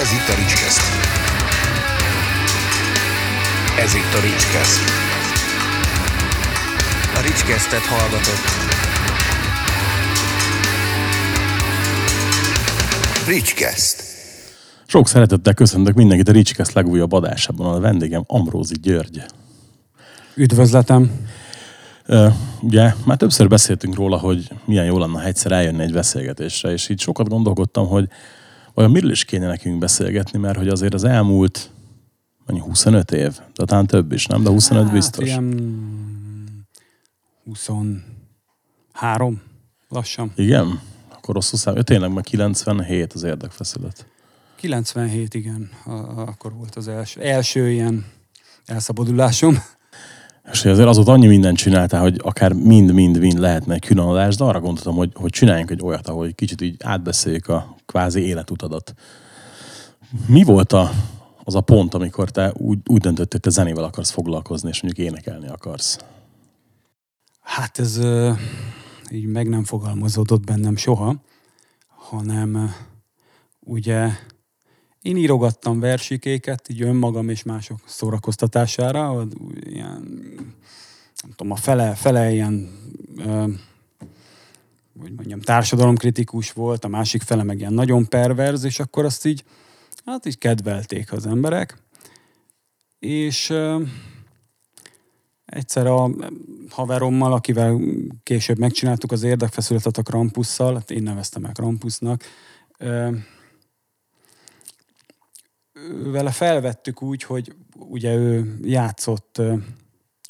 Ez itt a Ricskeszt. Ez itt a Ricskeszt. A Ricskesztet hallgatott. Ricskeszt. Sok szeretettel köszöntök mindenkit a Ricskeszt legújabb adásában. A vendégem Amrózi György. Üdvözletem! Ö, Ugye már többször beszéltünk róla, hogy milyen jó lenne, ha egyszer eljönni egy beszélgetésre, és így sokat gondolkodtam, hogy vajon miről is kéne nekünk beszélgetni, mert hogy azért az elmúlt mennyi, 25 év, de talán több is, nem? De 25 Hát, biztos. Ilyen 23 lassan. Igen? Akkor rosszul szám. Tényleg már 97 az érdekfeszület. 97, igen, a, akkor volt az első, első ilyen elszabadulásom. És azért azóta annyi mindent csináltál, hogy akár mind-mind-mind lehetne egy külön adás, de arra gondoltam, hogy, hogy csináljunk egy olyat, ahol egy kicsit így átbeszéljük a kvázi életutadat. Mi volt a, az a pont, amikor te úgy, úgy döntöttél, hogy te zenével akarsz foglalkozni, és mondjuk énekelni akarsz? Hát ez így meg nem fogalmazódott bennem soha, hanem ugye én írogattam versikéket, így önmagam és mások szórakoztatására, ilyen, nem tudom, a fele, fele ilyen, ö, hogy mondjam, társadalomkritikus volt, a másik fele meg ilyen nagyon perverz, és akkor azt így, hát így kedvelték az emberek. És ö, egyszer a haverommal, akivel később megcsináltuk az érdekfeszületet a Krampusszal, hát én neveztem el Krampusnak, ö, vele felvettük úgy, hogy ugye ő játszott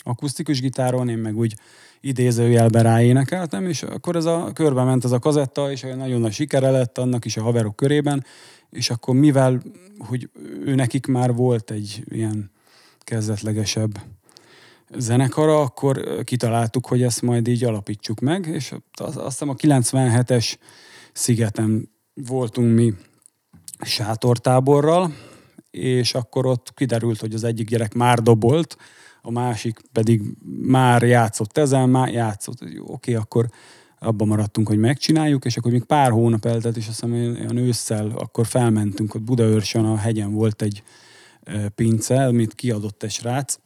akusztikus gitáron, én meg úgy idézőjelben ráénekeltem, és akkor ez a körbe ment ez a kazetta, és olyan nagyon nagy sikere lett annak is a haverok körében, és akkor mivel, hogy ő nekik már volt egy ilyen kezdetlegesebb zenekara, akkor kitaláltuk, hogy ezt majd így alapítsuk meg, és az- azt hiszem a 97-es szigeten voltunk mi sátortáborral, és akkor ott kiderült, hogy az egyik gyerek már dobolt, a másik pedig már játszott ezen, már játszott. Jó, Oké, akkor abban maradtunk, hogy megcsináljuk, és akkor még pár hónap eltelt, és azt hiszem, olyan ősszel akkor felmentünk, ott Budaörsön a hegyen volt egy pince, amit kiadott egy srác,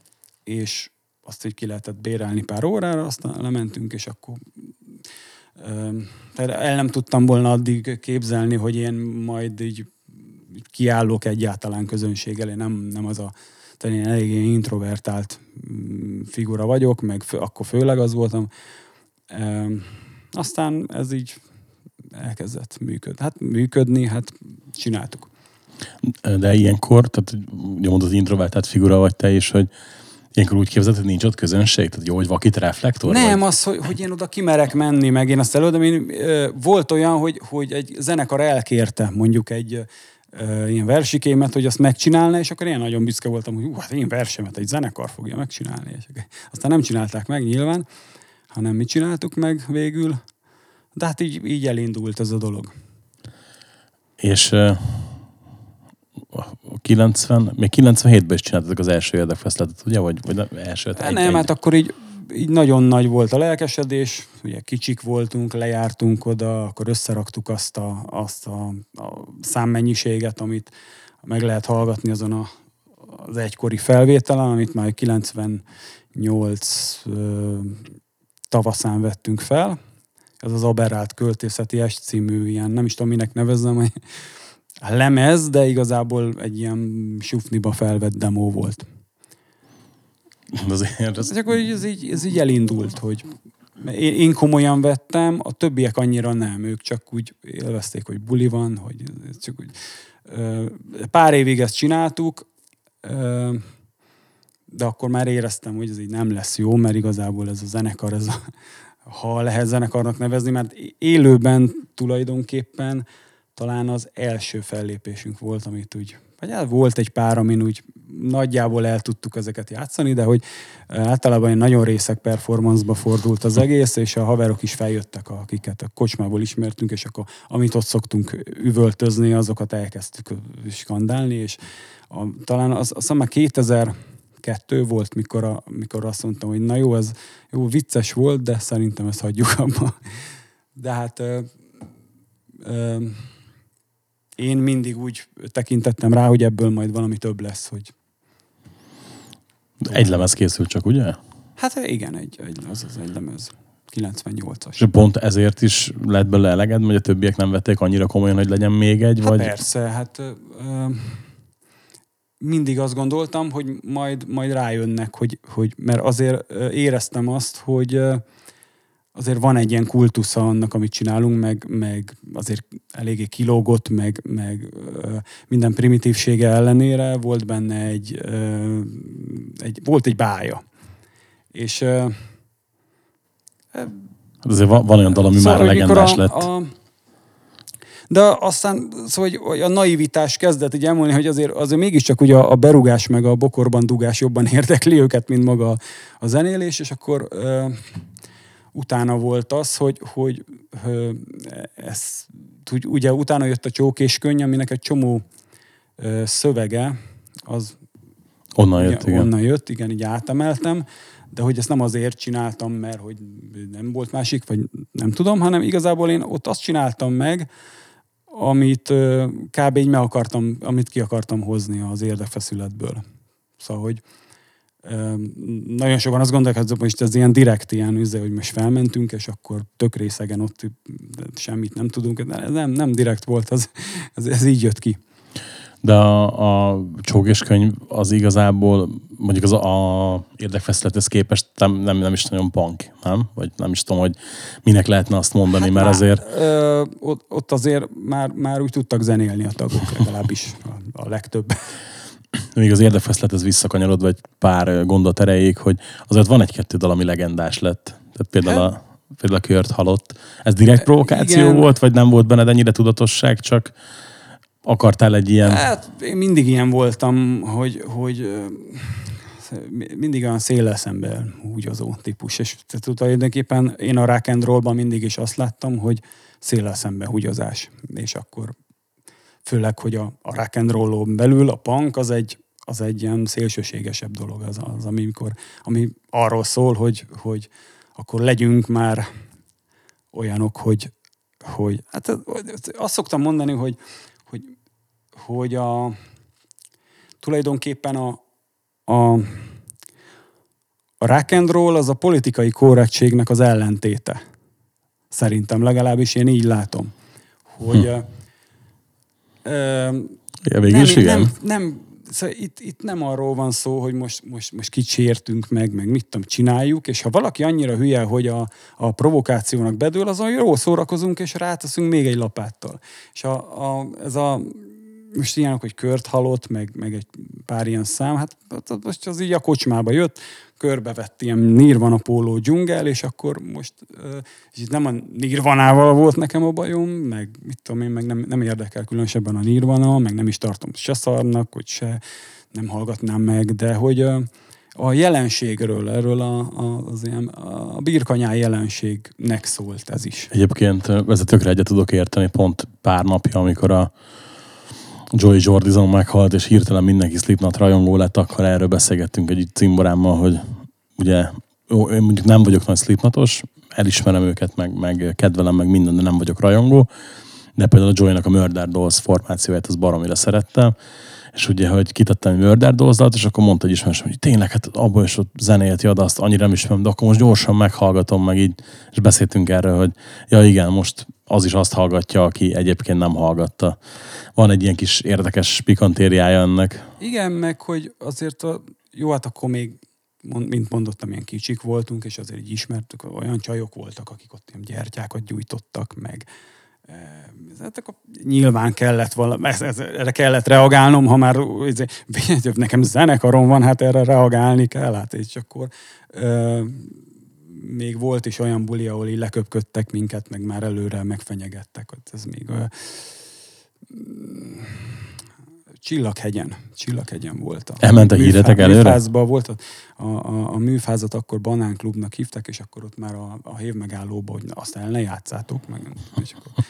és azt így ki lehetett bérelni pár órára, aztán lementünk, és akkor tehát el nem tudtam volna addig képzelni, hogy én majd így kiállok egyáltalán közönség elé, nem, nem az a tehát én eléggé introvertált mm, figura vagyok, meg fő, akkor főleg az voltam. E, aztán ez így elkezdett működni. Hát működni, hát csináltuk. De ilyenkor, tehát mondod, introvertált figura vagy te is, hogy ilyenkor úgy képzeld, hogy nincs ott közönség? Tehát jó, hogy vakít reflektor? Nem, vagy? az, hogy, hogy én oda kimerek menni, meg én azt elődöm. Én, ö, volt olyan, hogy, hogy egy zenekar elkérte mondjuk egy ilyen versikémet, hogy azt megcsinálna, és akkor én nagyon büszke voltam, hogy hát én versemet egy zenekar fogja megcsinálni. És aztán nem csinálták meg nyilván, hanem mi csináltuk meg végül. De hát így, így elindult ez a dolog. És a 90, még 97-ben is csináltatok az első érdekfeszletet, ugye? Vagy, vagy első, Hát nem, hát akkor így, így nagyon nagy volt a lelkesedés, ugye kicsik voltunk, lejártunk oda, akkor összeraktuk azt a, azt a, a számmennyiséget, amit meg lehet hallgatni azon a, az egykori felvételen, amit már 98 ö, tavaszán vettünk fel. Ez az Aberrált Költészeti Est című ilyen, nem is tudom minek nevezzem, lemez, de igazából egy ilyen sufniba felvett demo volt. Azért, ez, És akkor így, ez, így, ez így elindult, hogy én, én komolyan vettem, a többiek annyira nem, ők csak úgy élvezték, hogy buli van, hogy csak úgy. Pár évig ezt csináltuk, de akkor már éreztem, hogy ez így nem lesz jó, mert igazából ez a zenekar, ez a, ha lehet zenekarnak nevezni, mert élőben tulajdonképpen talán az első fellépésünk volt, amit úgy, vagy hát volt egy pár, amin úgy nagyjából el tudtuk ezeket játszani, de hogy általában egy nagyon részek performanceba fordult az egész, és a haverok is feljöttek, akiket a kocsmából ismertünk, és akkor amit ott szoktunk üvöltözni, azokat elkezdtük skandálni, és a, talán az, azt már 2000 kettő volt, mikor, a, mikor azt mondtam, hogy na jó, ez jó, vicces volt, de szerintem ezt hagyjuk abba. De hát ö, ö, én mindig úgy tekintettem rá, hogy ebből majd valami több lesz, hogy Egy lemez készült csak, ugye? hát igen, egy, egy, az az egy lemez. 98-as. És pont ezért is lett belőle eleged, vagy a többiek nem vették annyira komolyan, hogy legyen még egy, Hát vagy... persze, hát ö, ö, mindig azt gondoltam, hogy majd, majd rájönnek, hogy, hogy mert azért éreztem azt, hogy azért van egy ilyen kultusza annak, amit csinálunk, meg, meg azért eléggé kilógott, meg, meg ö, minden primitívsége ellenére volt benne egy, ö, egy volt egy bája. És ö, Hát azért van, van olyan dal, ami már hogy mikor legendás a, lett. A, de aztán szóval, hogy- a naivitás kezdett így elmúlni, hogy azért, azért mégiscsak ugye a, berugás meg a bokorban dugás jobban érdekli őket, mint maga a zenélés, és akkor utána volt az, hogy, hogy ö, ez, ugye utána jött a csók és könny, aminek egy csomó ö, szövege, az Onnan ugye, jött, igen. onnan jött, igen, így átemeltem, de hogy ezt nem azért csináltam, mert hogy nem volt másik, vagy nem tudom, hanem igazából én ott azt csináltam meg, amit ö, kb. így meg akartam, amit ki akartam hozni az érdekfeszületből. Szóval, hogy nagyon sokan azt gondolják, hogy most ez ilyen direkt ilyen üze, hogy most felmentünk, és akkor tök részegen ott semmit nem tudunk. De nem, nem direkt volt, az, ez, ez így jött ki. De a, a csók és könyv az igazából, mondjuk az a, a érdekfeszülethez képest nem, nem, nem is nagyon punk, nem? Vagy nem is tudom, hogy minek lehetne azt mondani, hát mert már, azért Ö, ott, ott azért már, már úgy tudtak zenélni a tagok, legalábbis a, a legtöbb. Még az érdekfeszlethez visszakanyarodva egy pár gondot erejéig, hogy azért van egy-kettő dal, ami legendás lett. Tehát például a, például a Kört halott. Ez direkt provokáció Igen. volt, vagy nem volt benned ennyire tudatosság, csak akartál egy ilyen... Hát én mindig ilyen voltam, hogy, hogy mindig olyan széllel szemben húgyozó típus, és tehát tulajdonképpen én a rock and mindig is azt láttam, hogy széllel szemben húgyozás, és akkor főleg, hogy a, a rock and rollon belül a punk az egy, az egy ilyen szélsőségesebb dolog, az, az ami, mikor, ami arról szól, hogy, hogy akkor legyünk már olyanok, hogy, hogy hát azt szoktam mondani, hogy, hogy, hogy a, tulajdonképpen a, a, a rock and roll az a politikai korrektségnek az ellentéte. Szerintem legalábbis én így látom. Hogy hm. Ja, végül is nem, igen. nem, nem, szóval itt, itt nem arról van szó, hogy most, most, most kicsértünk meg, meg mit tudom, csináljuk, és ha valaki annyira hülye, hogy a, a provokációnak bedől, azon jól szórakozunk, és ráteszünk még egy lapáttal. És a, a, ez a most ilyenek, hogy kört halott, meg, meg egy pár ilyen szám, hát most az így a kocsmába jött, körbevett ilyen Nirvana póló dzsungel, és akkor most, és itt nem a Nirvanával volt nekem a bajom, meg mit tudom én, meg nem, nem érdekel különösebben a Nirvana, meg nem is tartom se szarnak, hogy se nem hallgatnám meg, de hogy a jelenségről, erről a, a, az ilyen, a birkanyá jelenségnek szólt ez is. Egyébként ezzel tökre egyet tudok érteni, pont pár napja, amikor a Joey Jordison meghalt, és hirtelen mindenki Slipknot rajongó lett, akkor erről beszélgettünk egy cimborámmal, hogy ugye jó, én mondjuk nem vagyok nagy Slipknotos, elismerem őket, meg, meg kedvelem, meg minden, de nem vagyok rajongó, de például a Joey-nak a Murder Dolls formációját az baromira szerettem, és ugye, hogy kitettem egy Murder Dolls dalt, és akkor mondta egy ismerősöm, hogy tényleg, hát abból is ott zenélt, ja, de azt annyira nem ismerem, de akkor most gyorsan meghallgatom, meg így, és beszéltünk erről, hogy ja igen, most az is azt hallgatja, aki egyébként nem hallgatta. Van egy ilyen kis érdekes pikantériája ennek. Igen, meg hogy azért a, jó, hát akkor még, mint mondottam, ilyen kicsik voltunk, és azért így ismertük, olyan csajok voltak, akik ott ilyen gyertyákat gyújtottak, meg Hát akkor nyilván kellett valami, ez, ez, erre kellett reagálnom, ha már izé, nekem zenekarom van, hát erre reagálni kell, hát és akkor ö, még volt is olyan buli, ahol így leköpködtek minket, meg már előre megfenyegettek, ott ez még ö, Csillaghegyen, Csillaghegyen volt. A Elmentek híretek előre? Műfázban volt, a, a, a, műfázat akkor Banánklubnak hívták, és akkor ott már a, a hév megállóba, hogy na, azt el ne játszátok meg. És akkor,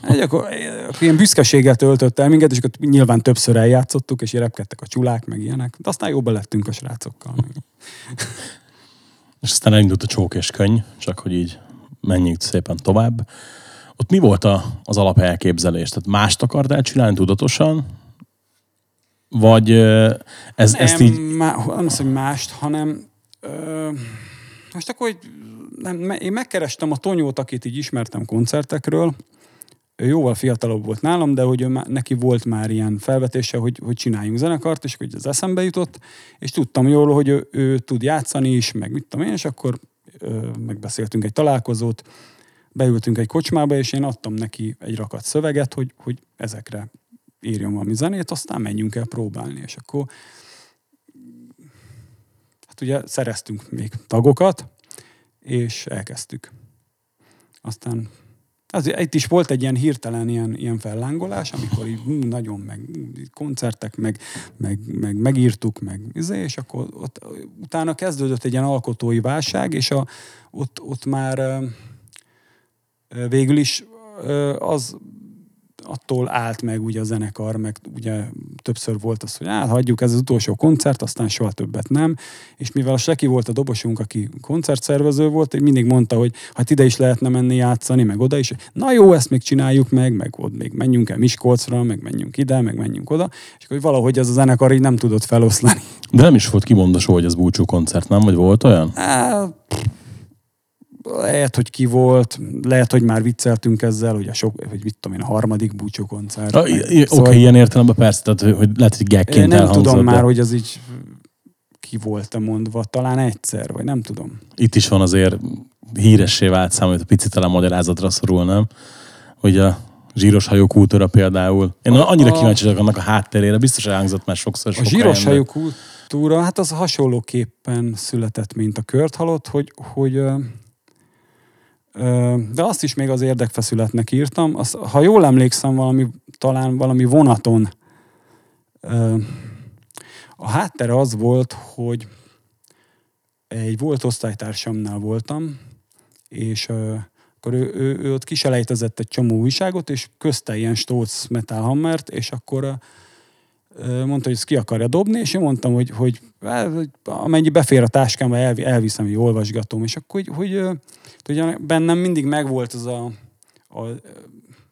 egy, akkor, akkor ilyen büszkeséggel töltött el minket, és akkor nyilván többször eljátszottuk, és repkedtek a csulák, meg ilyenek. De aztán jobban lettünk a srácokkal. És aztán elindult a csók és könyv, csak hogy így menjünk szépen tovább. ott mi volt a, az alapelképzelés? Tehát mást akartál csinálni tudatosan? Vagy ez, nem, ezt így... Má, nem az, hogy mást, hanem ö, most akkor, hogy nem, én megkerestem a Tonyót, akit így ismertem koncertekről, ő jóval fiatalabb volt nálam, de hogy ő má, neki volt már ilyen felvetése, hogy, hogy csináljunk zenekart, és hogy az eszembe jutott, és tudtam jól, hogy ő, ő tud játszani is, meg mit tudom én, és akkor ö, megbeszéltünk egy találkozót, beültünk egy kocsmába, és én adtam neki egy rakat szöveget, hogy, hogy ezekre írjon valami zenét, aztán menjünk el próbálni, és akkor hát ugye szereztünk még tagokat, és elkezdtük. Aztán az, itt is volt egy ilyen hirtelen ilyen, ilyen fellángolás, amikor így nagyon meg koncertek, meg, meg, meg megírtuk, meg izé, és akkor ott, utána kezdődött egy ilyen alkotói válság, és a, ott, ott már végül is az attól állt meg ugye a zenekar, meg ugye többször volt az, hogy hát hagyjuk, ez az utolsó koncert, aztán soha többet nem. És mivel a Seki volt a dobosunk, aki koncertszervező volt, mindig mondta, hogy hát ide is lehetne menni játszani, meg oda is. Na jó, ezt még csináljuk meg, meg ott még menjünk el Miskolcra, meg menjünk ide, meg menjünk oda. És akkor valahogy ez a zenekar így nem tudott feloszlani. De nem is volt kimondva soha, hogy ez búcsú koncert, nem? Vagy volt olyan? Á, lehet, hogy ki volt, lehet, hogy már vicceltünk ezzel, hogy a sok, hogy mit tudom én, a harmadik búcsú koncert. I- Oké, szóval- ilyen értelemben persze, tehát hogy- lehet, hogy Én gekként nem tudom de már, hogy az így ki volt-e mondva, talán egyszer, vagy nem tudom. Itt is van azért híressé vált szám, hogy a pici talán magyarázatra szorul, nem? Hogy a zsíros hajó kultúra például. Én A- annyira a- kíváncsi vagyok annak a hátterére, biztos elhangzott már sokszor. A sok zsíros helyen, hajú kultúra, hát az hasonlóképpen született, mint a kört halott, hogy, hogy de azt is még az érdekfeszületnek írtam. Azt, ha jól emlékszem, valami, talán valami vonaton a háttere az volt, hogy egy volt osztálytársamnál voltam, és akkor ő, ő, ő ott kiselejtezett egy csomó újságot, és közte ilyen Stolz Metal Hammert, és akkor mondta, hogy ezt ki akarja dobni, és én mondtam, hogy, hogy, hát, hogy amennyi befér a táskámba, elvi, elviszem, hogy olvasgatom, és akkor, hogy, hogy, hogy bennem mindig megvolt az a, a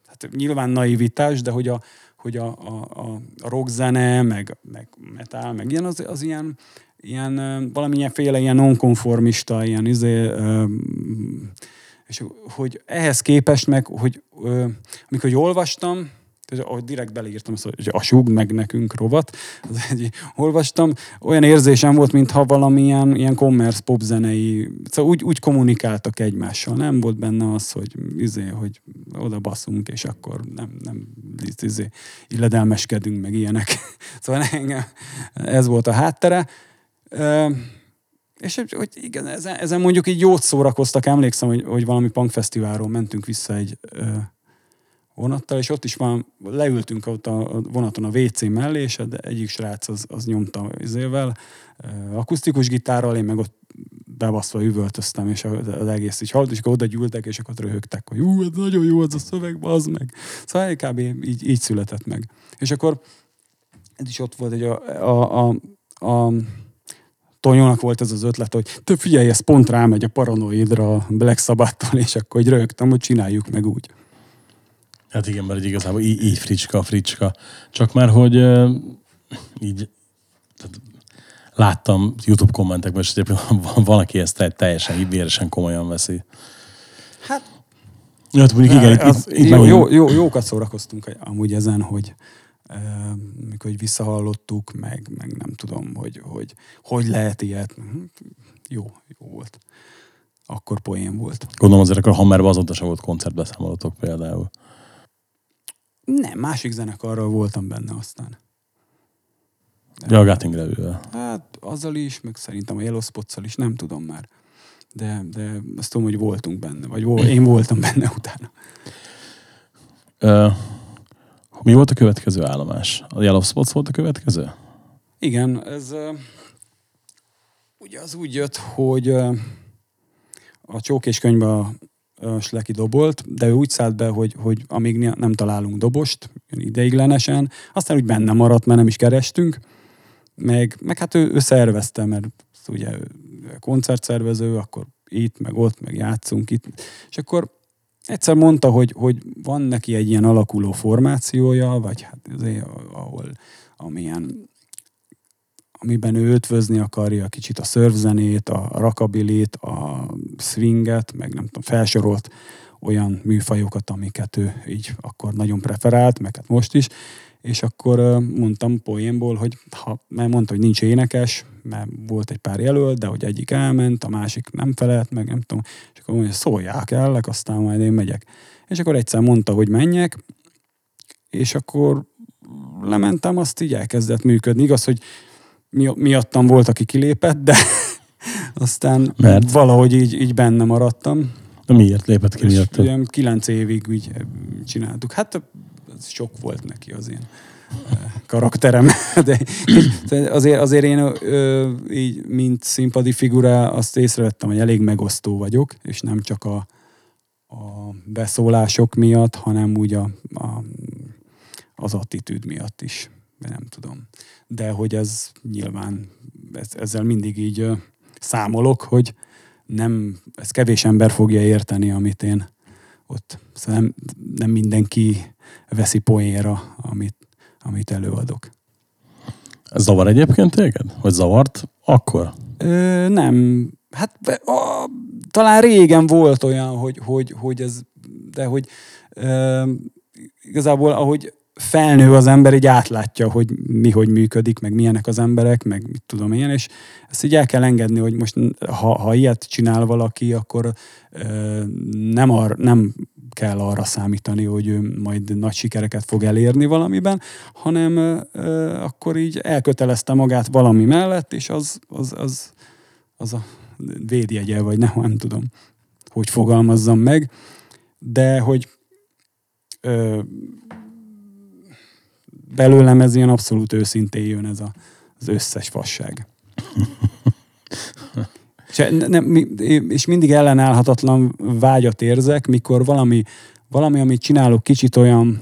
hát nyilván naivitás, de hogy a, hogy a, a, a a rockzene, meg, meg metal, meg ilyen, az, az ilyen, ilyen ö, valamilyenféle ilyen nonkonformista, ilyen izé, és hogy ehhez képest meg, hogy amikor olvastam, tehát, ahogy direkt beleírtam azt, hogy a súg meg nekünk rovat, az egy, olvastam, olyan érzésem volt, mintha valamilyen ilyen commerce pop zenei, szóval úgy, úgy kommunikáltak egymással, nem volt benne az, hogy izé, hogy oda baszunk, és akkor nem, nem izé, illedelmeskedünk, meg ilyenek. Szóval engem, ez volt a háttere. És hogy, igen, ezen, ezen mondjuk így jót szórakoztak, emlékszem, hogy, hogy valami punkfesztiválról mentünk vissza egy vonattal, és ott is van, leültünk ott a, vonaton a WC mellé, és egy- egyik srác az, az nyomta izével, ö, akusztikus gitárral, én meg ott bebaszva üvöltöztem, és az egész így hallott, és akkor oda gyűltek, és akkor röhögtek, hogy ú, ez nagyon jó az a szöveg, az meg. Szóval kb. így, így született meg. És akkor ez is ott volt, hogy a, a, a, a Tonyónak volt ez az ötlet, hogy te figyelj, ez pont rámegy a paranoidra Black Sabbath-tól, és akkor hogy rögtem, hogy csináljuk meg úgy. Hát igen, mert így igazából így, így fricska, fricska. Csak már, hogy így tehát láttam YouTube kommentekben, és egyébként van, van, aki ezt te- teljesen véresen komolyan veszi. Hát, hát mondjuk igen, itt, az, itt, itt jó, jó, jó, jókat szórakoztunk amúgy ezen, hogy mikor hogy visszahallottuk, meg, meg nem tudom, hogy, hogy hogy lehet ilyet. Mhm. Jó, jó volt. Akkor poén volt. Gondolom azért akkor Hammerben azóta sem volt koncertbeszámolatok például. Nem, másik zenekarral voltam benne aztán. Ja, a Gatting Revue-vel. Hát azzal is, meg szerintem a Yellow Spots-szal is, nem tudom már. De, de azt tudom, hogy voltunk benne, vagy vol, én voltam benne utána. Ö, mi volt a következő állomás? A Yellow Spots volt a következő? Igen, ez uh, ugye az úgy jött, hogy uh, a csókés könyvbe a, a Sleki dobolt, de ő úgy szállt be, hogy, hogy amíg ne- nem találunk dobost, ideiglenesen, aztán úgy benne maradt, mert nem is kerestünk, meg, meg hát ő, ő szervezte, mert ugye koncertszervező, akkor itt, meg ott, meg játszunk itt, és akkor egyszer mondta, hogy, hogy van neki egy ilyen alakuló formációja, vagy hát azért, ahol amilyen amiben ő ötvözni akarja kicsit a szörvzenét, a rakabilit, a swinget, meg nem tudom, felsorolt olyan műfajokat, amiket ő így akkor nagyon preferált, meg hát most is, és akkor mondtam poénból, hogy ha, mert mondta, hogy nincs énekes, mert volt egy pár jelölt, de hogy egyik elment, a másik nem felelt, meg nem tudom, és akkor mondja, szólják ellek, aztán majd én megyek. És akkor egyszer mondta, hogy menjek, és akkor lementem, azt így elkezdett működni. Igaz, hogy mi, miattam volt, aki kilépett, de aztán Mert? valahogy így, így benne maradtam. De miért lépett ki miatt? Ugye kilenc évig úgy csináltuk. Hát ez sok volt neki az én karakterem, de azért, azért én így, mint színpadi figura azt észrevettem, hogy elég megosztó vagyok, és nem csak a, a beszólások miatt, hanem úgy a, a, az attitűd miatt is. Nem tudom. De hogy ez nyilván, ez, ezzel mindig így számolok, hogy nem, ez kevés ember fogja érteni, amit én ott. Szóval nem, nem mindenki veszi poénra, amit, amit előadok. Ez zavar egyébként téged? Vagy zavart akkor? Ö, nem. Hát a, talán régen volt olyan, hogy, hogy, hogy ez, de hogy ö, igazából ahogy felnő az ember, így átlátja, hogy mi hogy működik, meg milyenek az emberek, meg mit tudom én, és ezt így el kell engedni, hogy most ha, ha ilyet csinál valaki, akkor ö, nem, ar, nem kell arra számítani, hogy ő majd nagy sikereket fog elérni valamiben, hanem ö, akkor így elkötelezte magát valami mellett, és az, az, az, az a védjegye, vagy nem, nem tudom, hogy fogalmazzam meg, de hogy ö, belőlem ez ilyen abszolút őszintén jön ez a, az összes fasság. és, nem, és mindig ellenállhatatlan vágyat érzek, mikor valami, valami amit csinálok, kicsit olyan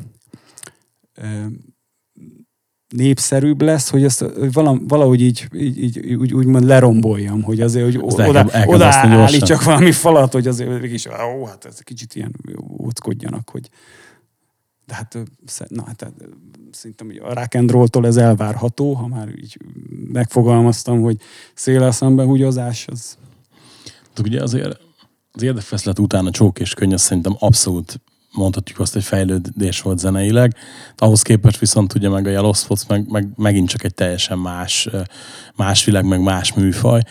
népszerűbb lesz, hogy ezt valahogy így, így, így úgy, úgymond leromboljam, hogy azért, hogy oda, elkezd, oda állítsak valami falat, hogy azért mégis, ó, hát ez kicsit ilyen óckodjanak, hogy de hát, na, hát szerintem a rock and roll-tól ez elvárható, ha már így megfogalmaztam, hogy széle húgyozás, az... Ugye azért az érdekfeszlet után a csók és könny, szerintem abszolút mondhatjuk azt, hogy fejlődés volt zeneileg. Ahhoz képest viszont ugye meg a Yellow Spots meg, meg, megint csak egy teljesen más, más világ, meg más műfaj.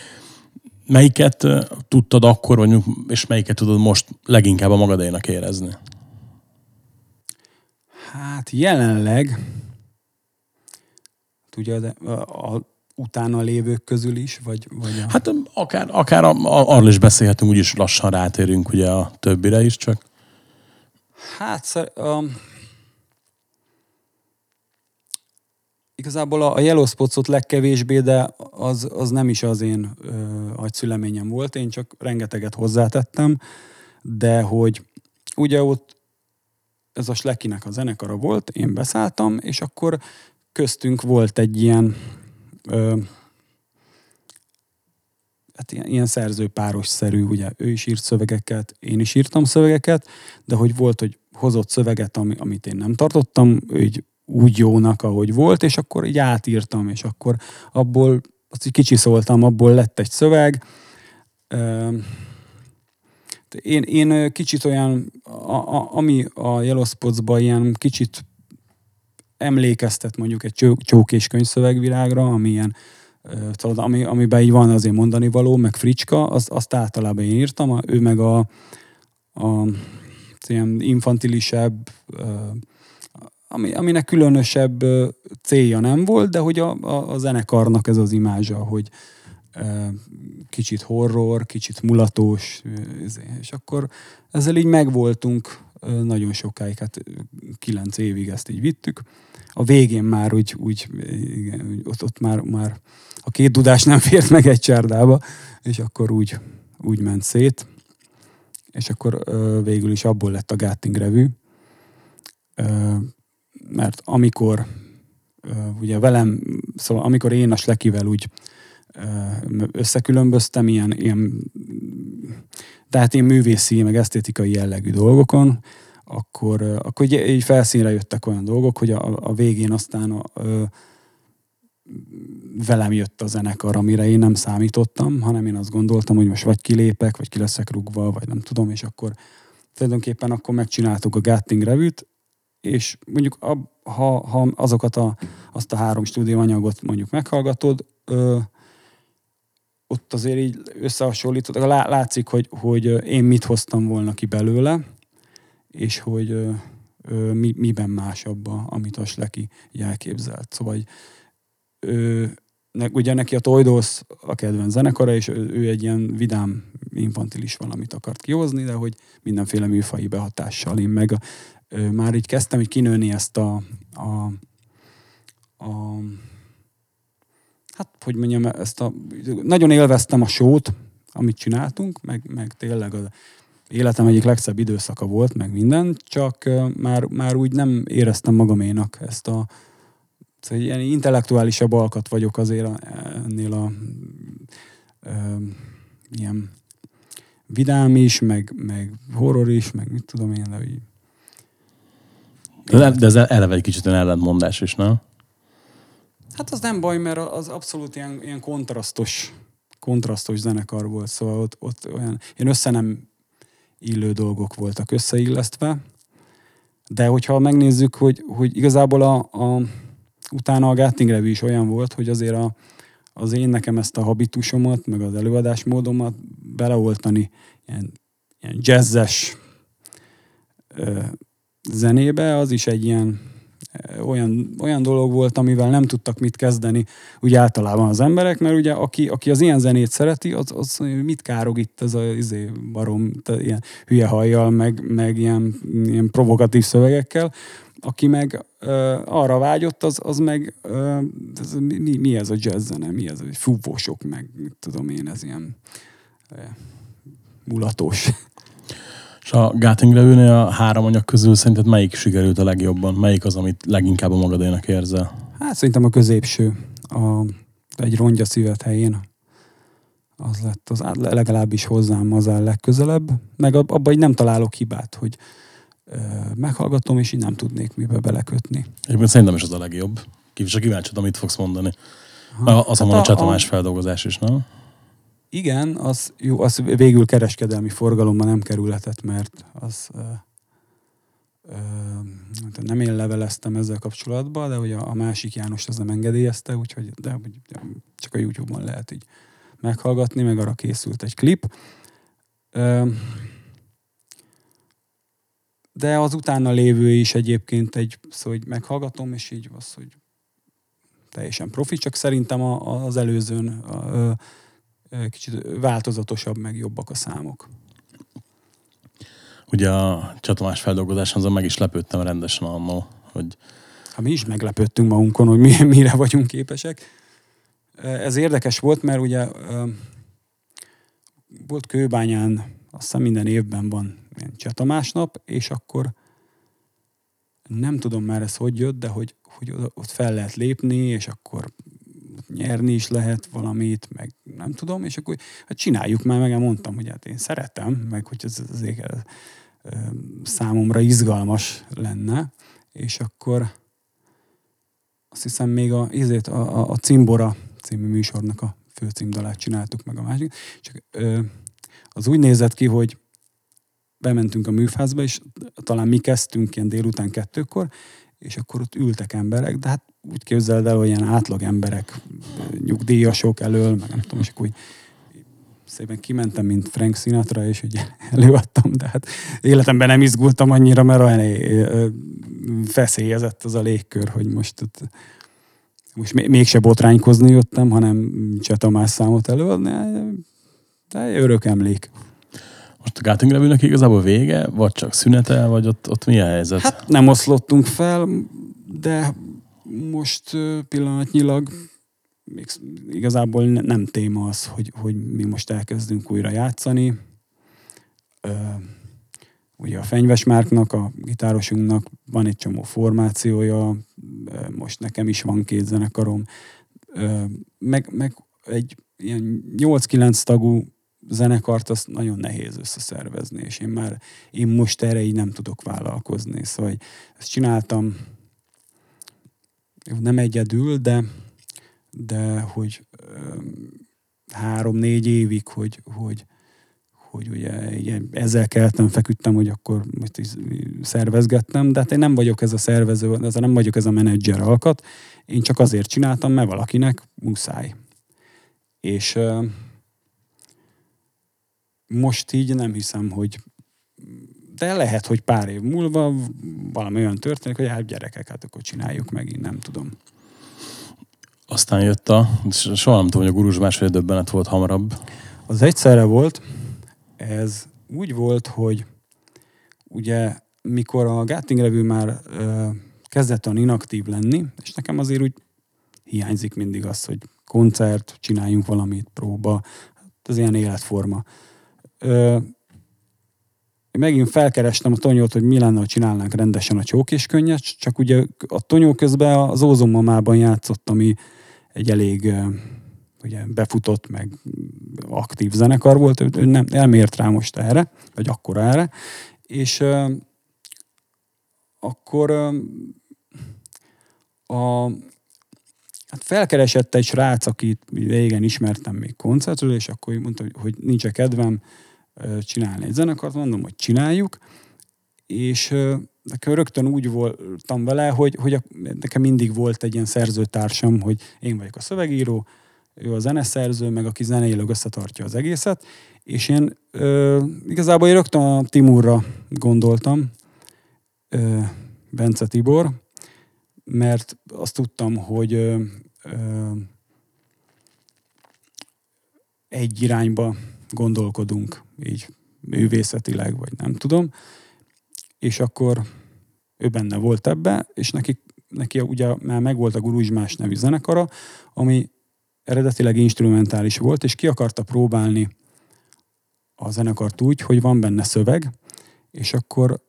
Melyiket tudtad akkor, vagy, és melyiket tudod most leginkább a magadénak érezni? Hát jelenleg, ugye de a, a utána lévők közül is, vagy, vagy a... Hát akár, akár a, a, arról is beszélhetünk, úgyis lassan rátérünk ugye a többire is csak. Hát um, igazából a, a Yellow Spotsot legkevésbé, de az, az nem is az én ö, agyszüleményem volt, én csak rengeteget hozzátettem, de hogy ugye ott ez a Slekinek a zenekara volt, én beszálltam, és akkor köztünk volt egy ilyen ö, hát ilyen, ilyen szerzőpáros-szerű, ugye ő is írt szövegeket, én is írtam szövegeket, de hogy volt, hogy hozott szöveget, ami, amit én nem tartottam, így úgy jónak, ahogy volt, és akkor így átírtam, és akkor abból, azt így kicsi szóltam, abból lett egy szöveg. Ö, én, én kicsit olyan, a, a, ami a Yellow Spots-ba ilyen kicsit emlékeztet mondjuk egy csók és könyvszövegvilágra, ami ilyen, tudod, ami, amiben így van azért mondani való, meg fricska, azt, azt általában én írtam, ő meg a, a ilyen infantilisebb, ami, aminek különösebb célja nem volt, de hogy a, a, a zenekarnak ez az imázsa, hogy, kicsit horror, kicsit mulatós, izé. és akkor ezzel így megvoltunk nagyon sokáig, hát kilenc évig ezt így vittük. A végén már úgy, úgy igen, ott, ott már, már a két dudás nem fért meg egy csárdába, és akkor úgy, úgy ment szét, és akkor végül is abból lett a Gatting Revű, mert amikor ugye velem, szóval amikor én a Slekivel úgy összekülönböztem, ilyen, ilyen tehát én művészi, meg esztétikai jellegű dolgokon, akkor, akkor így, így felszínre jöttek olyan dolgok, hogy a, a végén aztán a, a, velem jött a zenekar, amire én nem számítottam, hanem én azt gondoltam, hogy most vagy kilépek, vagy ki leszek rugva, vagy nem tudom, és akkor tulajdonképpen akkor megcsináltuk a Gatting Revit, és mondjuk a, ha, ha azokat a, azt a három stúdióanyagot mondjuk meghallgatod, ö, ott azért így összehasonlítod, látszik, hogy, hogy én mit hoztam volna ki belőle, és hogy ö, mi, miben másabb, a, amit a Sleki elképzelt. Szóval hogy, ö, ne, ugye neki a Toydos a kedvenc zenekara, és ő, ő egy ilyen vidám, infantilis valamit akart kihozni, de hogy mindenféle műfai behatással. Én meg ö, már így kezdtem hogy kinőni ezt a, a, a hát hogy mondjam, ezt a, nagyon élveztem a sót, amit csináltunk, meg, meg tényleg az életem egyik legszebb időszaka volt, meg minden, csak már, már úgy nem éreztem magaménak ezt a, szóval ilyen intellektuálisabb alkat vagyok azért ennél a ö, ilyen vidám is, meg, meg horror is, meg mit tudom én, de így... De, ez eleve egy kicsit ellentmondás is, nem? Hát az nem baj, mert az abszolút ilyen, ilyen kontrasztos, kontrasztos zenekar volt, szóval ott, ott olyan, ilyen össze nem illő dolgok voltak összeillesztve, de hogyha megnézzük, hogy, hogy igazából a, a, utána a Gatting Review is olyan volt, hogy azért a, az én nekem ezt a habitusomat, meg az előadásmódomat beleoltani ilyen, ilyen jazzes ö, zenébe, az is egy ilyen olyan, olyan dolog volt, amivel nem tudtak mit kezdeni úgy általában az emberek, mert ugye aki, aki az ilyen zenét szereti, az, az mit károg itt ez a izé, barom, ilyen hülye hajjal, meg, meg ilyen, ilyen provokatív szövegekkel, aki meg ö, arra vágyott, az, az meg ö, ez, mi, mi ez a jazz zene, mi ez? A fúvósok, meg mit tudom én, ez ilyen ö, mulatos. És a Gatting Review-nél a három anyag közül szerinted melyik sikerült a legjobban? Melyik az, amit leginkább a magadénak érzel? Hát szerintem a középső. A, egy rongya szívet helyén. Az lett az legalábbis hozzám az a legközelebb. Meg abban így nem találok hibát, hogy ö, meghallgatom, és így nem tudnék mibe belekötni. Egyébként szerintem is az a legjobb. Csak kíváncsi, amit fogsz mondani. Ha. Az hát a, a csatomás feldolgozás is, nem? Igen, az, jó, az végül kereskedelmi forgalomban nem kerülhetett, mert az ö, ö, nem én leveleztem ezzel kapcsolatban, de a, a másik János az nem engedélyezte, úgyhogy de, de csak a YouTube-on lehet így meghallgatni, meg arra készült egy klip. Ö, de az utána lévő is egyébként egy, szóval hogy meghallgatom, és így az, hogy teljesen profi, csak szerintem a, az előzőn a, a, kicsit változatosabb, meg jobbak a számok. Ugye a csatomás feldolgozáson azon meg is lepődtem rendesen annól, hogy... Ha mi is meglepődtünk magunkon, hogy mi, mire vagyunk képesek. Ez érdekes volt, mert ugye volt Kőbányán, azt hiszem minden évben van ilyen csatomás nap, és akkor nem tudom már ez hogy jött, de hogy, hogy ott fel lehet lépni, és akkor nyerni is lehet valamit, meg nem tudom, és akkor hát csináljuk már, meg mondtam, hogy hát én szeretem, meg hogy ez azért számomra izgalmas lenne, és akkor azt hiszem még a, ezért a, a, a Cimbora című műsornak a főcímdalát csináltuk meg a másik, csak ö, az úgy nézett ki, hogy bementünk a műfázba, és talán mi kezdtünk ilyen délután kettőkor, és akkor ott ültek emberek, de hát úgy képzeld el, hogy ilyen átlag emberek, nyugdíjasok elől, meg nem tudom, és akkor úgy szépen kimentem, mint Frank Sinatra, és ugye előadtam, de hát életemben nem izgultam annyira, mert olyan feszélyezett az a légkör, hogy most ott, most mégse botránykozni jöttem, hanem Csetamás számot előadni, de örök emlék. Most a Gatting Review-nek igazából vége, vagy csak szünetel, vagy ott, ott mi a helyzet? Hát nem oszlottunk fel, de most pillanatnyilag még igazából nem téma az, hogy, hogy mi most elkezdünk újra játszani. Ugye a Fenyves Márknak, a gitárosunknak van egy csomó formációja, most nekem is van két zenekarom, meg, meg egy ilyen 8-9 tagú zenekart azt nagyon nehéz összeszervezni, és én már, én most erre így nem tudok vállalkozni. Szóval hogy ezt csináltam nem egyedül, de, de hogy három-négy évig, hogy, hogy, hogy ugye ilyen, ezzel keltem, feküdtem, hogy akkor most is szervezgettem, de hát én nem vagyok ez a szervező, ez nem vagyok ez a menedzser alkat, én csak azért csináltam, mert valakinek muszáj. És most így nem hiszem, hogy de lehet, hogy pár év múlva valami olyan történik, hogy hát gyerekek, hát akkor csináljuk meg, én nem tudom. Aztán jött a, soha nem tudom, hogy a gurus másfél döbbenet volt hamarabb. Az egyszerre volt, ez úgy volt, hogy ugye mikor a Gatting Review már ö, kezdett olyan inaktív lenni, és nekem azért úgy hiányzik mindig az, hogy koncert, csináljunk valamit, próba, ez ilyen életforma. Ö, megint felkerestem a Tonyót, hogy mi lenne, ha csinálnánk rendesen a csókéskönyvet, csak ugye a Tonyó közben az Ózonmamában játszott, ami egy elég ugye befutott, meg aktív zenekar volt, ő nem, elmért rá most erre, vagy akkor erre, és uh, akkor uh, a, hát felkeresett egy srác, akit régen ismertem még koncertről, és akkor mondta, hogy, hogy nincs -e kedvem csinálni. Egy zenekart, mondom, hogy csináljuk, és nekem rögtön úgy voltam vele, hogy, hogy a, nekem mindig volt egy ilyen szerzőtársam, hogy én vagyok a szövegíró, ő a zeneszerző, meg aki zeneileg összetartja az egészet, és én ö, igazából én rögtön a Timurra gondoltam, ö, Bence Tibor, mert azt tudtam, hogy ö, ö, egy irányba gondolkodunk, így művészetileg, vagy nem tudom, és akkor ő benne volt ebbe, és neki, neki ugye már megvolt a Guruzsmás nevű zenekara, ami eredetileg instrumentális volt, és ki akarta próbálni a zenekart úgy, hogy van benne szöveg, és akkor,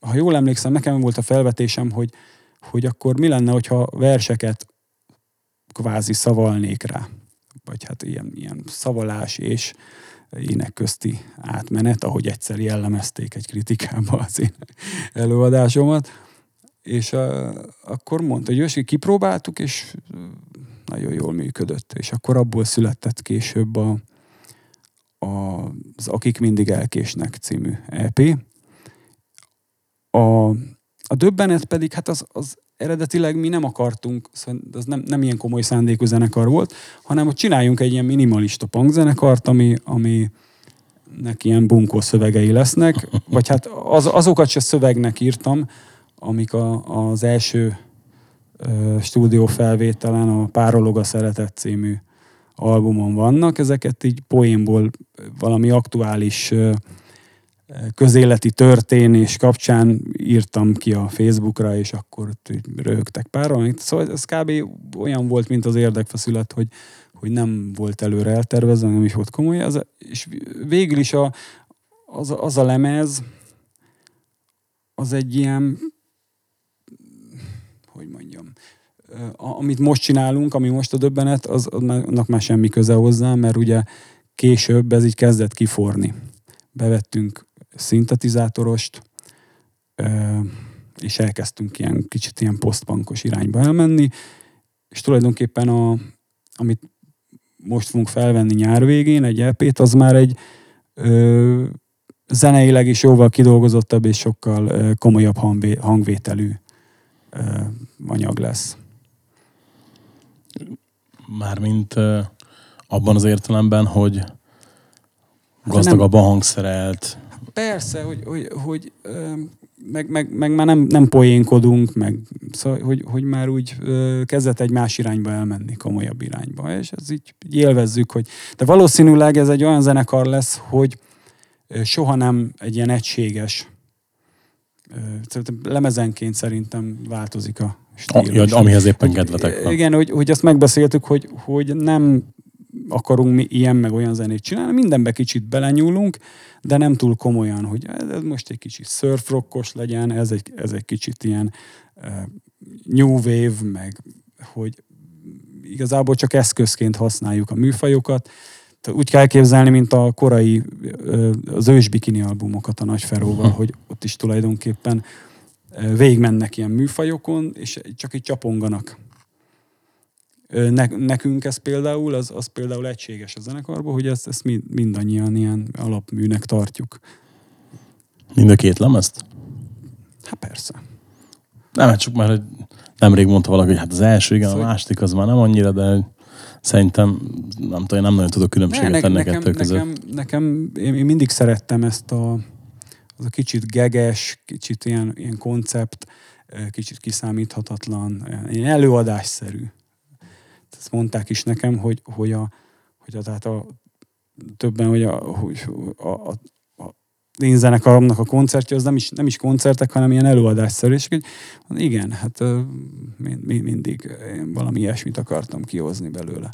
ha jól emlékszem, nekem volt a felvetésem, hogy, hogy akkor mi lenne, hogyha verseket kvázi szavalnék rá. Vagy hát ilyen, ilyen szavalás és ének közti átmenet, ahogy egyszer jellemezték egy kritikába az én előadásomat. És uh, akkor mondta, hogy Jösi, kipróbáltuk, és nagyon jól működött. És akkor abból született később a, a, az Akik mindig elkésnek című EP. A, a döbbenet pedig, hát az, az eredetileg mi nem akartunk, szóval az nem, nem ilyen komoly szándékú zenekar volt, hanem hogy csináljunk egy ilyen minimalista punk zenekart, ami, ami nek ilyen bunkó szövegei lesznek, vagy hát az, azokat se szövegnek írtam, amik a, az első stúdió felvételen a Párolog a Szeretet című albumon vannak. Ezeket így poénból valami aktuális közéleti történés kapcsán írtam ki a Facebookra, és akkor röhögtek páran. Szóval ez kb. olyan volt, mint az érdekfeszület, hogy, hogy nem volt előre eltervezve, nem is volt komoly. Az, és végül is a, az, az a lemez, az egy ilyen hogy mondjam, amit most csinálunk, ami most a döbbenet, az, annak már semmi köze hozzá, mert ugye később ez így kezdett kiforni. Bevettünk szintetizátorost, és elkezdtünk ilyen kicsit ilyen posztbankos irányba elmenni, és tulajdonképpen a, amit most fogunk felvenni nyár végén, egy EP-t, az már egy ö, zeneileg is jóval kidolgozottabb és sokkal ö, komolyabb hangvételű anyag lesz. Mármint abban az értelemben, hogy gazdagabb a hangszerelt. Persze, hogy, hogy, hogy meg, meg, meg már nem, nem poénkodunk, meg szóval, hogy, hogy már úgy kezdett egy más irányba elmenni, komolyabb irányba, és ez így, így élvezzük, hogy de valószínűleg ez egy olyan zenekar lesz, hogy soha nem egy ilyen egységes lemezenként szerintem változik a stílus. A, amihez éppen kedvetek van. Igen, hogy, hogy azt megbeszéltük, hogy, hogy nem akarunk mi ilyen meg olyan zenét csinálni, mindenbe kicsit belenyúlunk, de nem túl komolyan, hogy ez most egy kicsit surfrockos legyen, ez egy, ez egy kicsit ilyen uh, new wave, meg hogy igazából csak eszközként használjuk a műfajokat, Tehát úgy kell elképzelni, mint a korai, az ős bikini albumokat a Nagy Feróval, hogy ott is tulajdonképpen végigmennek ilyen műfajokon, és csak így csaponganak. Ne, nekünk ez például, az, az például egységes a zenekarban, hogy ezt, ezt mind, mindannyian ilyen alapműnek tartjuk. Mind a két lemezt? Hát persze. Nem, hát csak már hogy nemrég mondta valaki, hogy hát az első, igen, a Szóval- második az már nem annyira, de szerintem nem tudom, én nem nagyon tudok különbséget Ne, tenni a nekem, között. nekem, nekem, én, én mindig szerettem ezt a, az a kicsit geges, kicsit ilyen, ilyen koncept, kicsit kiszámíthatatlan, ilyen előadásszerű. Ezt mondták is nekem, hogy, hogy a, hogy a, tehát a többen, hogy a, hogy a, a, a én zenekaromnak a koncertje, az nem is, nem is koncertek, hanem ilyen előadásszerű. És így, igen, hát mind- mindig én valami ilyesmit akartam kihozni belőle.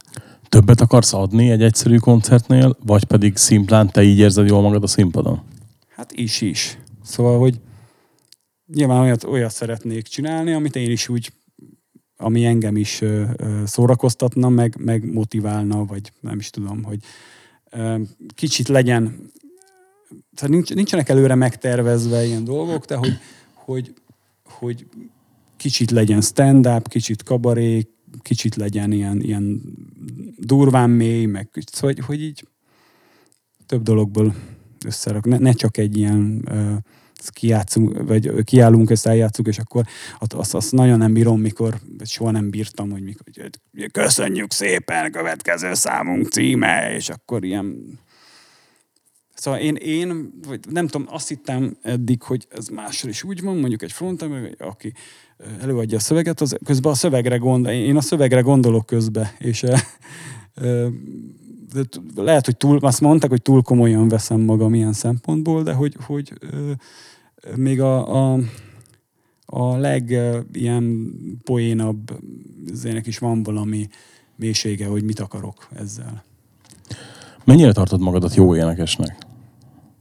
Többet akarsz adni egy egyszerű koncertnél, vagy pedig szimplán te így érzed jól magad a színpadon? Hát is is. Szóval, hogy nyilván olyat, olyat szeretnék csinálni, amit én is úgy, ami engem is ö, ö, szórakoztatna, meg, meg motiválna, vagy nem is tudom, hogy ö, kicsit legyen, tehát nincs, nincsenek előre megtervezve ilyen dolgok, de hogy, hogy, hogy kicsit legyen stand-up, kicsit kabaré, kicsit legyen ilyen, ilyen durván mély, meg szóval, hogy, hogy így több dologból összerak. Ne, ne csak egy ilyen uh, kijátszunk, vagy kiállunk, ezt eljátszunk, és akkor azt, azt, nagyon nem bírom, mikor, vagy soha nem bírtam, hogy mikor, hogy köszönjük szépen, következő számunk címe, és akkor ilyen. Szóval én, én vagy nem tudom, azt hittem eddig, hogy ez máshol is úgy van, mondjuk egy frontember, aki előadja a szöveget, az közben a szövegre gondol, én a szövegre gondolok közben, és de t- lehet, hogy túl, azt mondták, hogy túl komolyan veszem magam ilyen szempontból, de hogy, hogy ö, még a, a, a leg ilyen poénabb zének is van valami mélysége, hogy mit akarok ezzel. Mennyire tartod magadat jó énekesnek?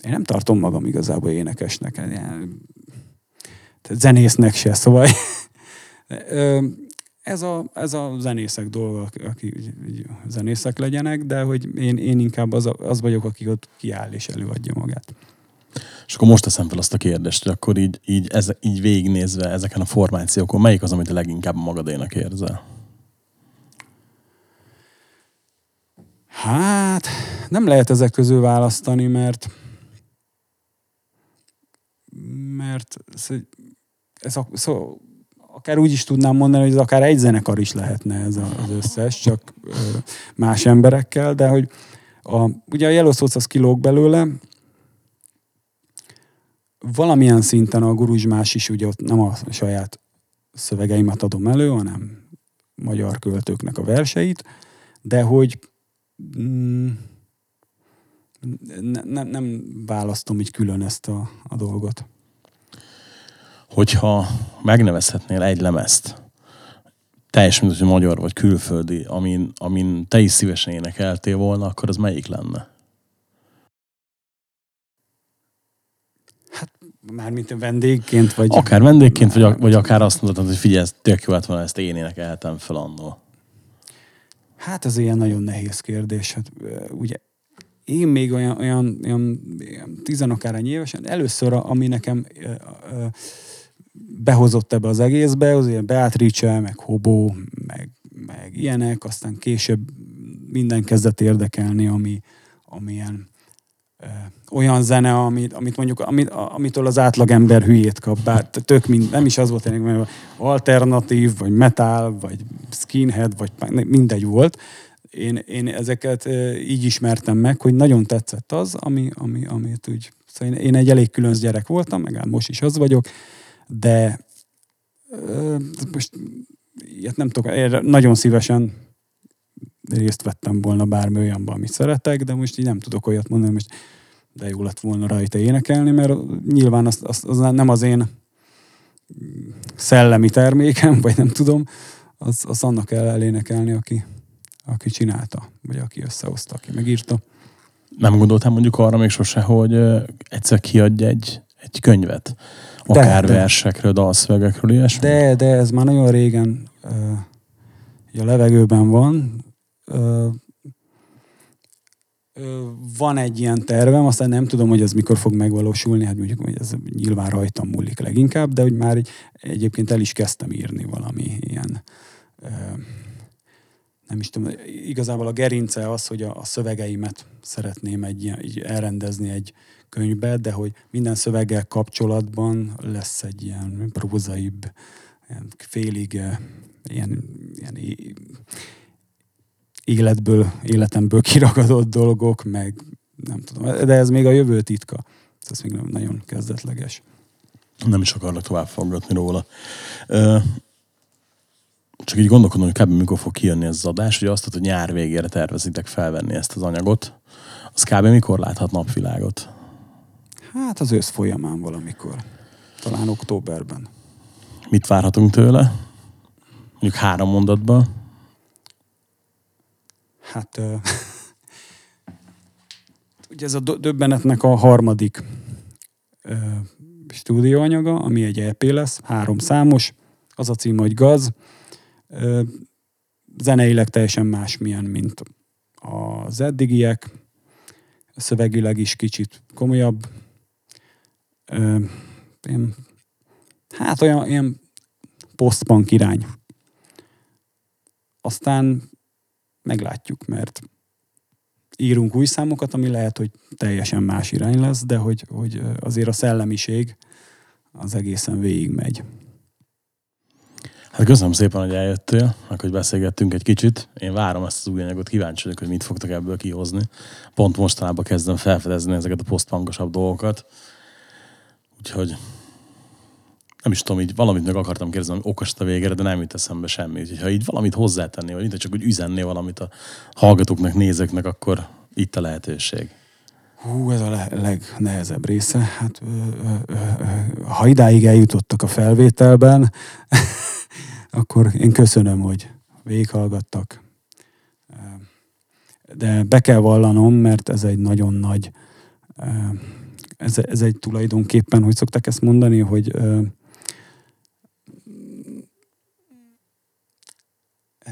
Én nem tartom magam igazából énekesnek, ilyen, tehát zenésznek se, szóval ez a, ez a zenészek dolga, akik így zenészek legyenek, de hogy én, én inkább az, az vagyok, aki ott kiáll és előadja magát. És akkor most teszem fel azt a kérdést, hogy akkor így, így, ez, így végignézve ezeken a formációkon, melyik az, amit a leginkább magadénak érzel? Hát, nem lehet ezek közül választani, mert mert ez, a, szó, akár úgy is tudnám mondani, hogy ez akár egy zenekar is lehetne ez a, az összes, csak más emberekkel, de hogy a, ugye a Yellow Souls az kilóg belőle, valamilyen szinten a guruzsmás is ugye ott nem a saját szövegeimet adom elő, hanem magyar költőknek a verseit, de hogy mm, ne, ne, nem választom így külön ezt a, a dolgot. Hogyha megnevezhetnél egy lemezt, teljesen mindegy, hogy magyar vagy külföldi, amin, amin te is szívesen énekeltél volna, akkor az melyik lenne? Mármint vendégként, vagy... Akár vendégként, vagy, vagy akár azt mondhatod, hogy figyelj, tök jó lett volna, ezt én énekeltem fel annól. Hát ez ilyen nagyon nehéz kérdés. Hát, ugye én még olyan, olyan, olyan, olyan tizenakárhány évesen, először, ami nekem ö, ö, behozott ebbe az egészbe, az ilyen Beatrice, meg Hobó, meg, meg ilyenek, aztán később minden kezdett érdekelni, ami, ami ilyen olyan zene, amit, amit mondjuk, amit, amitől az átlagember hülyét kap, bár tök mind, nem is az volt tényleg, mert alternatív, vagy metal, vagy skinhead, vagy mindegy volt. Én, én ezeket így ismertem meg, hogy nagyon tetszett az, ami, ami, amit úgy, szóval én, én egy elég különc gyerek voltam, meg most is az vagyok, de most ilyet nem tudok, nagyon szívesen részt vettem volna bármi olyanban, amit szeretek, de most így nem tudok olyat mondani, most de jó lett volna rajta énekelni, mert nyilván az, az, az nem az én szellemi termékem, vagy nem tudom, az, az annak kell elénekelni, aki, aki csinálta, vagy aki összehozta, aki megírta. Nem gondoltál mondjuk arra még sose, hogy egyszer kiadj egy, egy könyvet? Akár de. versekről, dalszövegekről, ilyesmi? De, de ez már nagyon régen uh, a levegőben van. Van egy ilyen tervem, aztán nem tudom, hogy ez mikor fog megvalósulni, hát mondjuk, hogy ez nyilván rajtam múlik leginkább, de hogy már egy, egyébként el is kezdtem írni valami ilyen nem is tudom, igazából a gerince az, hogy a, a szövegeimet szeretném egy, ilyen- így elrendezni egy könyvbe, de hogy minden szöveggel kapcsolatban lesz egy ilyen prózaibb, ilyen félig ilyen, ilyen életből, életemből kiragadott dolgok, meg nem tudom, de ez még a jövő titka. Ez még nem nagyon kezdetleges. Nem is akarlak tovább faggatni róla. Csak így gondolkodom, hogy kb. mikor fog kijönni ez az adás. Ugye azt, hogy nyár végére tervezitek felvenni ezt az anyagot. Az kb. mikor láthat napvilágot? Hát az ősz folyamán valamikor. Talán októberben. Mit várhatunk tőle? Mondjuk három mondatban. Hát ö, ugye ez a döbbenetnek a harmadik ö, stúdióanyaga, ami egy EP lesz, három számos, az a cím, hogy Gaz. Ö, zeneileg teljesen másmilyen, mint az eddigiek, szövegileg is kicsit komolyabb. Ö, ilyen, hát olyan ilyen post-punk irány. Aztán meglátjuk, mert írunk új számokat, ami lehet, hogy teljesen más irány lesz, de hogy, hogy azért a szellemiség az egészen végigmegy. Hát köszönöm szépen, hogy eljöttél, meg hogy beszélgettünk egy kicsit. Én várom ezt az új anyagot, kíváncsi vagyok, hogy mit fogtok ebből kihozni. Pont mostanában kezdem felfedezni ezeket a posztpankosabb dolgokat. Úgyhogy nem is tudom, így valamit meg akartam kérdezni, hogy okos a végére, de nem jut eszembe semmi. Úgyhogy ha így valamit hozzátenni, vagy csak úgy üzenné valamit a hallgatóknak, nézőknek, akkor itt a lehetőség. Hú, ez a le- legnehezebb része. Hát, ö, ö, ö, ha idáig eljutottak a felvételben, akkor én köszönöm, hogy végighallgattak. De be kell vallanom, mert ez egy nagyon nagy, ez, ez egy tulajdonképpen, hogy szokták ezt mondani, hogy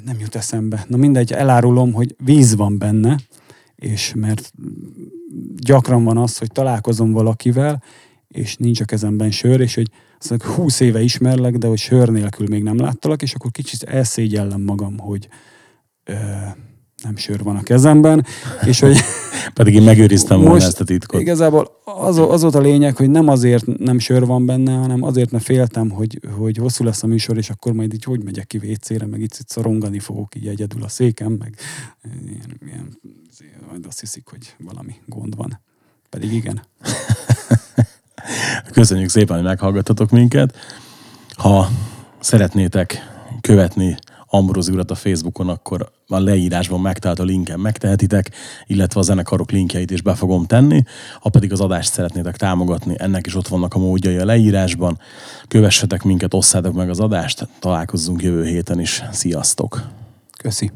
nem jut eszembe. Na mindegy, elárulom, hogy víz van benne, és mert gyakran van az, hogy találkozom valakivel, és nincs a kezemben sör, és hogy azt mondják, 20 éve ismerlek, de hogy sör nélkül még nem láttalak, és akkor kicsit elszégyellem magam, hogy ö, nem sör van a kezemben, és hogy Pedig én megőriztem volna Most ezt a titkot. igazából az, az volt a lényeg, hogy nem azért nem sör van benne, hanem azért, mert féltem, hogy, hogy hosszú lesz a műsor, és akkor majd így hogy megyek ki vécére, meg itt, itt szorongani fogok így egyedül a székem, meg ilyen, ilyen, majd azt hiszik, hogy valami gond van. Pedig igen. Köszönjük szépen, hogy meghallgattatok minket. Ha szeretnétek követni Ambrózi urat a Facebookon, akkor a leírásban megtalált a linken megtehetitek, illetve a zenekarok linkjeit is be fogom tenni. Ha pedig az adást szeretnétek támogatni, ennek is ott vannak a módjai a leírásban. Kövessetek minket, osszátok meg az adást, találkozzunk jövő héten is. Sziasztok! Köszi.